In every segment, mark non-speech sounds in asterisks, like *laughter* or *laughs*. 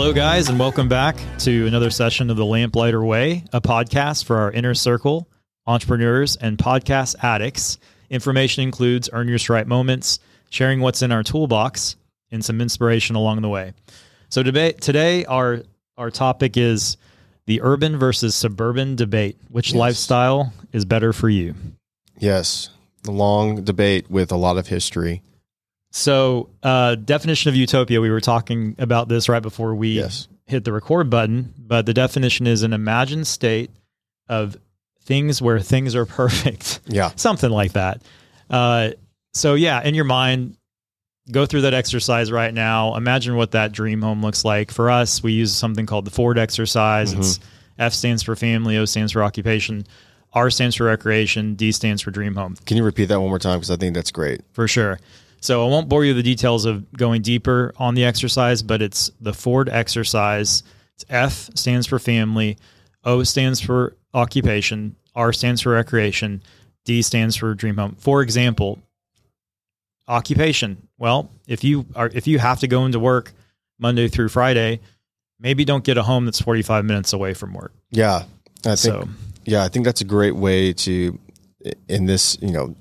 Hello, guys, and welcome back to another session of the Lamplighter Way, a podcast for our inner circle, entrepreneurs, and podcast addicts. Information includes earn your stripe moments, sharing what's in our toolbox, and some inspiration along the way. So debate today, our our topic is the urban versus suburban debate. Which Yes. lifestyle is better for you? Yes, the long debate with a lot of history. So, uh, definition of utopia. We were talking about this right before we Yes. hit the record button, but the definition is an imagined state of things where things are perfect, *laughs* Yeah, something like that. Uh, so, yeah, in your mind, go through that exercise right now. Imagine what that dream home looks like. For us, we use something called the Ford exercise. It's F stands for family, O stands for occupation, R stands for recreation, D stands for dream home can you repeat that one more time? Because I think that's great. for sure. So I won't bore you with the details of going deeper on the exercise, but it's the Ford exercise. It's F stands for family, O stands for occupation, R stands for recreation, D stands for dream home. For example, occupation. Well, if you are if you have to go into work Monday through Friday, maybe don't get a home that's 45 minutes away from work. Yeah, I think. So Yeah, I think that's a great way to. In this, you know,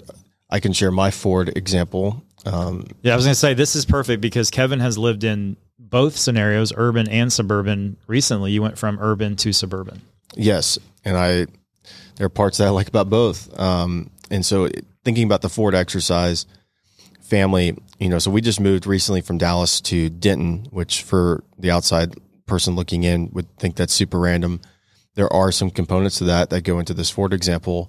I can share my Ford example. Um, Yeah, I was going to say this is perfect because Kevin has lived in both scenarios, urban and suburban. Recently, you went from urban to suburban. yes, and I there are parts that I like about both. Um, and so, thinking about the Ford exercise, family, you know, so we just moved recently from Dallas to Denton, which for the outside person looking in would think that's super random. There are some components to that that go into this Ford example.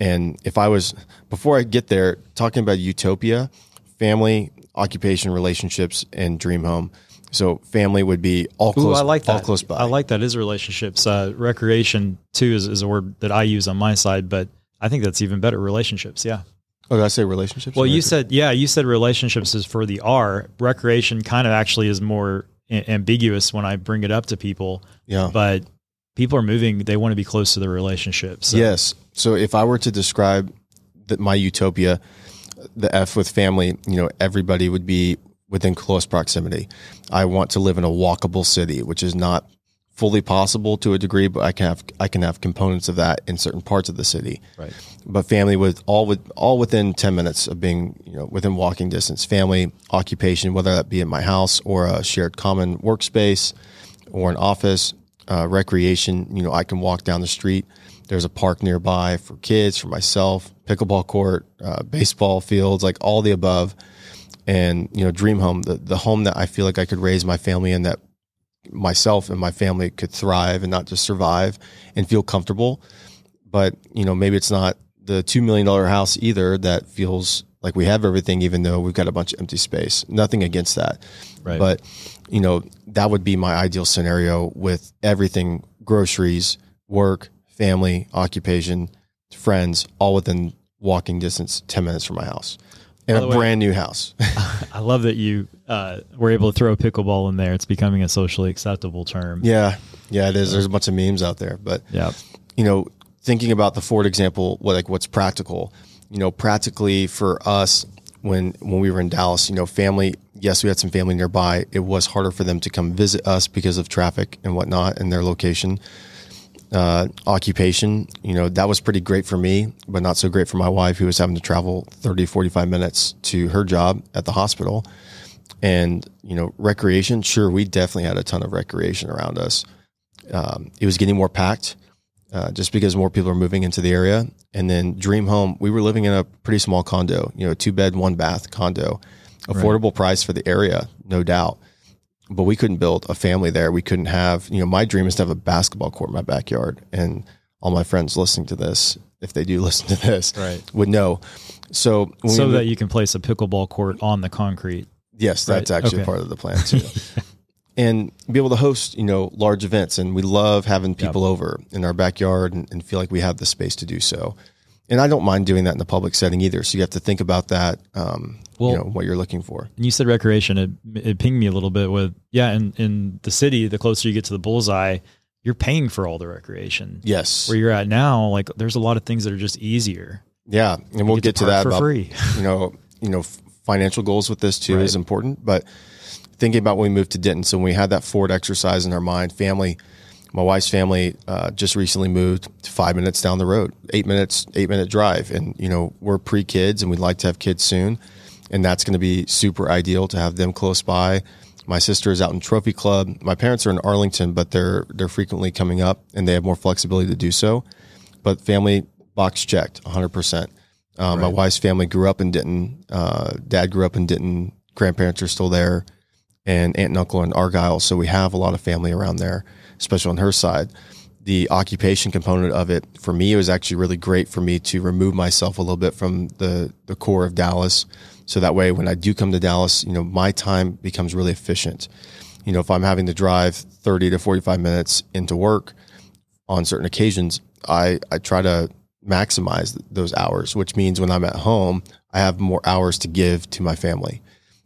And if I was, before I get there, talking about utopia, family, occupation, relationships, and dream home. So family would be all Ooh, close, I like that. all close by. I like that. Is relationships. Uh, recreation too is, is a word that I use on my side, but I think that's even better. Relationships. Yeah. oh, did I say relationships? Well, you said yeah. You said relationships is for the R. Recreation kind of actually is more a- ambiguous when I bring it up to people, yeah. but people are moving. They want to be close to their relationships. So, Yes. So if I were to describe the, my utopia, the F with family, you know, everybody would be within close proximity. I want to live in a walkable city, which is not fully possible to a degree, but I can have I can have components of that in certain parts of the city. Right. But family with all with all within ten minutes of being you know within walking distance. Family occupation, whether that be at my house or a shared common workspace or an office. Uh, recreation, you know, I can walk down the street. There's a park nearby for kids, for myself, pickleball court, uh, baseball fields, like all the above. And you know, dream home, the the home that I feel like I could raise my family in, that myself and my family could thrive and not just survive and feel comfortable. But you know, maybe it's not the two million dollar house either that feels like we have everything, even though we've got a bunch of empty space. Nothing against that, Right. but you know, that would be my ideal scenario with everything: groceries, work, family, occupation, friends, all within walking distance, ten minutes from my house, and a way- brand new house. *laughs* I love that you uh, were able to throw pickleball in there. It's becoming a socially acceptable term. yeah, yeah, it is. There's a bunch of memes out there, but Yeah. you know, thinking about the Ford example, what like what's practical, you know, practically for us when when we were in Dallas, you know, family. Yes, we had some family nearby. It was harder for them to come visit us because of traffic and whatnot and their location. Uh, occupation, you know, that was pretty great for me, but not so great for my wife who was having to travel 30, 45 minutes to her job at the hospital. And, you know, recreation, sure, we definitely had a ton of recreation around us. Um, it was getting more packed uh, just because more people are moving into the area. And then Dream Home, we were living in a pretty small condo, you know, two bed, one bath condo, affordable price for the area, no doubt. But we couldn't build a family there. We couldn't have, you know, my dream is to have a basketball court in my backyard. And all my friends listening to this, if they do *laughs* listen to this, Right. would know. So, when So moved- that you can place a pickleball court on the concrete. Yes, that's Right, actually okay. part of the plan *laughs* too. and be able to host, you know, large events. And we love having people over in our backyard and, and feel like we have the space to do so. And I don't mind doing that in the public setting either. So you have to think about that, um, Well- you know, what you're looking for. And you said recreation. It, it pinged me a little bit with yeah. In in the city, the closer you get to the bullseye, you're paying for all the recreation. Yes. Where you're at now, like there's a lot of things that are just easier. Yeah. And we'll You get to park that for about, free. you know, *laughs* you know, financial goals with this too Right. is important, but thinking about when we moved to Denton. So when we had that Ford exercise in our mind, family, my wife's family uh, just recently moved five minutes down the road, eight minutes, eight minute drive. And, you know, we're pre kids and we'd like to have kids soon. And that's going to be super ideal to have them close by. My sister is out in Trophy Club. My parents are in Arlington, but they're they're frequently coming up and they have more flexibility to do so. But family box checked, 100%. Um, My wife's family grew up in Denton. Uh, dad grew up in Denton. Grandparents are still there, and aunt and uncle are in Argyle. So we have a lot of family around there, especially on her side. The occupation component of it for me it was actually really great for me to remove myself a little bit from the the core of Dallas, so that way when I do come to Dallas, you know my time becomes really efficient. You know, if I'm having to drive 30 to 45 minutes into work on certain occasions, I I try to maximize those hours, which means when I'm at home, I have more hours to give to my family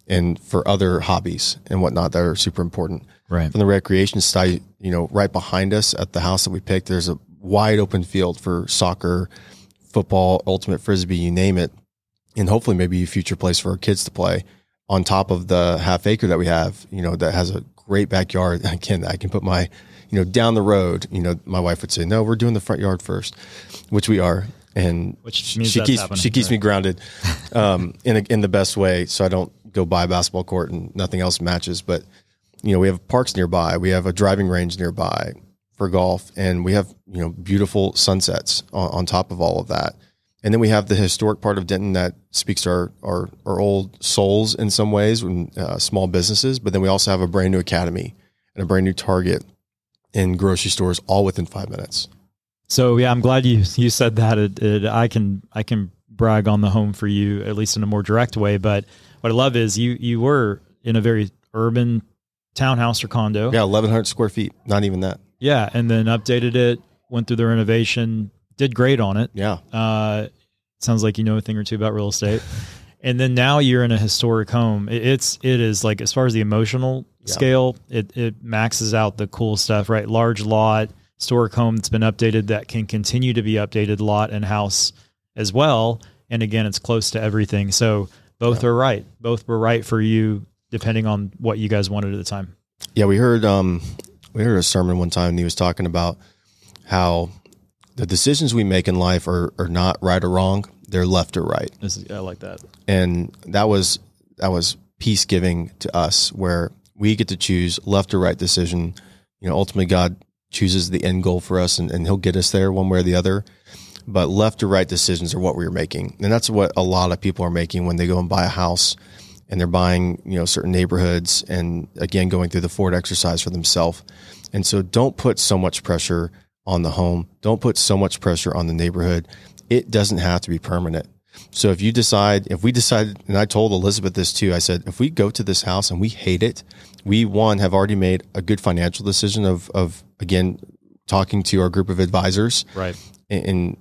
and for other hobbies and whatnot that are super important. Right. From the recreation side, you know, right behind us at the house that we picked, there's a wide open field for soccer, football, ultimate frisbee, you name it. And hopefully maybe a future place for our kids to play on top of the half acre that we have, you know, that has a great backyard. *laughs* Again, I can put my, you know, down the road, you know, my wife would say, no, we're doing the front yard first, which we are. And Which she keeps, happening, she keeps me grounded, um, in a, in the best way. So I don't go buy a basketball court and nothing else matches. But, you know, we have parks nearby. We have a driving range nearby for golf and we have, you know, beautiful sunsets on, on top of all of that. And then we have the historic part of Denton that speaks to our, our, our old souls in some ways, when, uh, small businesses. But then we also have a brand new academy and a brand new Target and grocery stores all within five minutes. So yeah, I'm glad you you said that. It, it, I can I can brag on the home for you at least in a more direct way. But what I love is you you were in a very urban townhouse or condo. Yeah, 1,100 square feet. Not even that. Yeah, and then updated it, went through the renovation, did great on it. Yeah. Uh, sounds like you know a thing or two about real estate. *laughs* and then now you're in a historic home. It, it's it is like as far as the emotional Yeah. scale, it it maxes out the cool stuff. Right, large lot, historic home that's been updated that can continue to be updated, lot and house as well. And again, it's close to everything. So both are right. Both were right for you, depending on what you guys wanted at the time. Yeah, we heard um, we heard a sermon one time, and he was talking about how the decisions we make in life are are not right or wrong; they're left or right. Is, I like that. and that was that was peace giving to us where we get to choose left or right decision you know ultimately god chooses the end goal for us and, and he'll get us there one way or the other but left or right decisions are what we are making. And that's what a lot of people are making when they go and buy a house and they're buying you know certain neighborhoods and again going through the ford exercise for themselves. And so don't put so much pressure on the home. Don't put so much pressure on the neighborhood. It doesn't have to be permanent. So if you decide, if we decide, and I told Elizabeth this too, I said, if we go to this house and we hate it, we one have already made a good financial decision of, of again, talking to our group of advisors. Right. and, and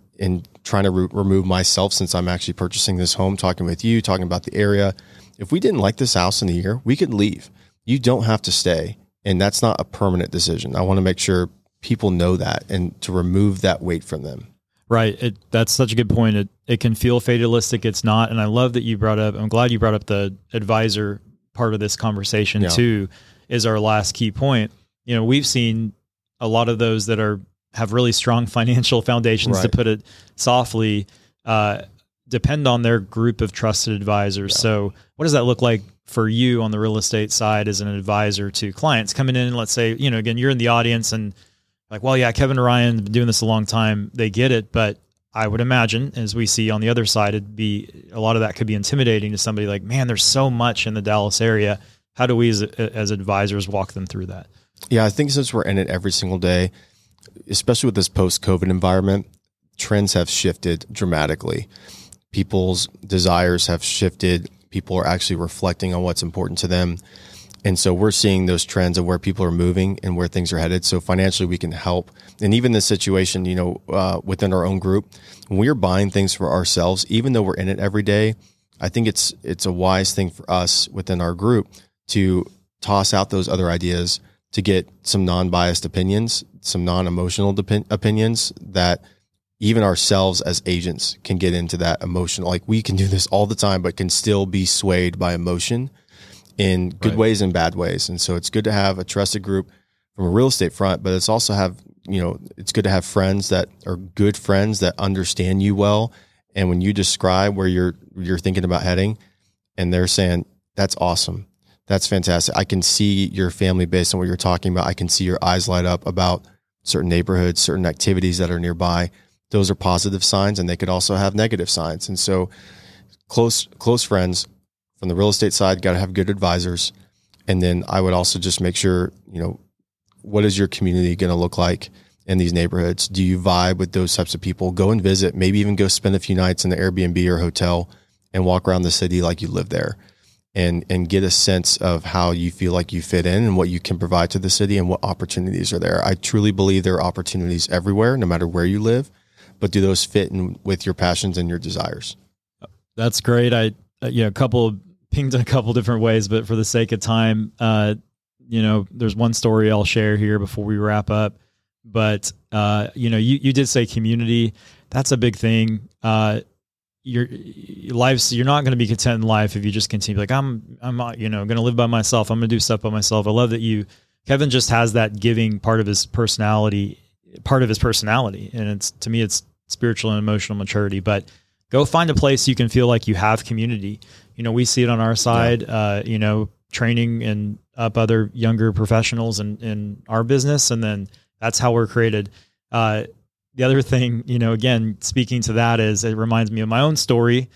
trying to re- remove myself since I'm actually purchasing this home, talking with you, talking about the area. If we didn't like this house in a year, we could leave. You don't have to stay. And that's not a permanent decision. I want to make sure people know that and to remove that weight from them. Right. It, that's such a good point. It, it can feel fatalistic. It's not. And I love that you brought up, I'm glad you brought up the advisor part of this conversation Yeah. too, is our last key point. You know, we've seen a lot of those that are, have really strong *laughs* financial foundations to put it softly, uh, depend on their group of trusted advisors. So what does that look like for you on the real estate side as an advisor to clients coming in? Let's say, you know, again, you're in the audience and like, well, yeah, Kevin Ryan been doing this a long time. They get it, but I would imagine, as we see on the other side, it'd be a lot of that could be intimidating to somebody. Like, man, there's so much in the Dallas area. How do we, as, as advisors, walk them through that? Yeah, I think since we're in it every single day, especially with this post COVID environment, trends have shifted dramatically. People's desires have shifted. People are actually reflecting on what's important to them. And so we're seeing those trends of where people are moving and where things are headed. So financially, we can help. And even this situation, you know, uh, within our own group, we're buying things for ourselves, even though we're in it every day, I think it's it's a wise thing for us within our group to toss out those other ideas to get some non-biased opinions, some non-emotional depi- opinions that even ourselves as agents can get into that emotional. Like we can do this all the time, but can still be swayed by emotion in good Right. ways and bad ways. And so it's good to have a trusted group from a real estate front, but it's also have, you know, it's good to have friends that are good friends that understand you well. And when you describe where you're you're thinking about heading and they're saying, That's awesome. That's fantastic. I can see your family based on what you're talking about. I can see your eyes light up about certain neighborhoods, certain activities that are nearby. Those are positive signs and they could also have negative signs. And so close close friends from the real estate side got to have good advisors. And then I would also just make sure, you know, what is your community going to look like in these neighborhoods? Do you vibe with those types of people? Go and visit, maybe even go spend a few nights in the Airbnb or hotel and walk around the city like you live there and and get a sense of how you feel like you fit in and what you can provide to the city and what opportunities are there. I truly believe there are opportunities everywhere no matter where you live, but do those fit in with your passions and your desires? That's great. I, uh, you know, a couple pinged a couple different ways, but for the sake of time, uh, you know, there's one story I'll share here before we wrap up. But uh, you know, you you did say community. That's a big thing. Uh, your life's you're not going to be content in life if you just continue like I'm I'm uh, you know going to live by myself. I'm going to do stuff by myself. I love that you Kevin just has that giving part of his personality, part of his personality, and it's to me it's spiritual and emotional maturity. But go find a place you can feel like you have community. You know, we see it on our side. Uh, you know, training and up other younger professionals in in our business, and then that's how we're created. Uh, the other thing, you know, again, speaking to that is it reminds me of my own story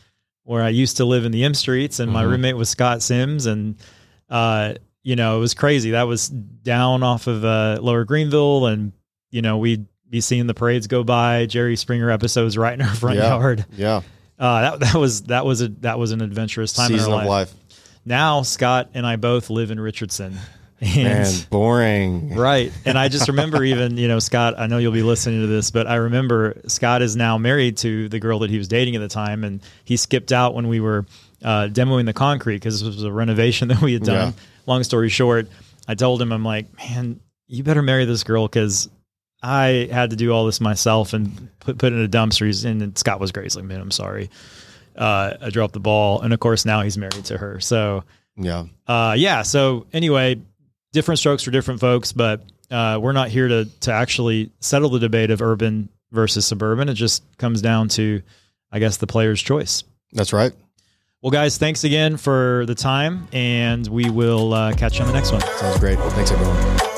where I used to live in the M streets and my Mhm. roommate was Scott Sims and uh, you know, it was crazy. That was down off of uh, Lower Greenville and you know, we'd be seeing the parades go by, Jerry Springer episodes right in our front Yeah. yard. Yeah. Uh, that that was that was a that was an adventurous time Season in our of life. life. Now Scott and I both live in Richardson. And Man, boring. Right. And I just remember *laughs* even, you know, Scott, I know you'll be listening to this, but I remember Scott is now married to the girl that he was dating at the time. And he skipped out when we were uh, demoing the concrete because this was a renovation *laughs* that we had done. Yeah. Long story short, I told him, I'm like, man, you better marry this girl because I had to do all this myself and put, put in a dumpster. He's- And Scott was great. He's like, man, I'm sorry. Uh, I dropped the ball. And of course, now he's married to her. So, Yeah. uh, yeah. So anyway, different strokes for different folks, but uh, we're not here to to actually settle the debate of urban versus suburban. It just comes down to, I guess, the player's choice. That's right. Well, guys, thanks again for the time, and we will uh, catch you on the next one. Sounds great. Thanks, everyone.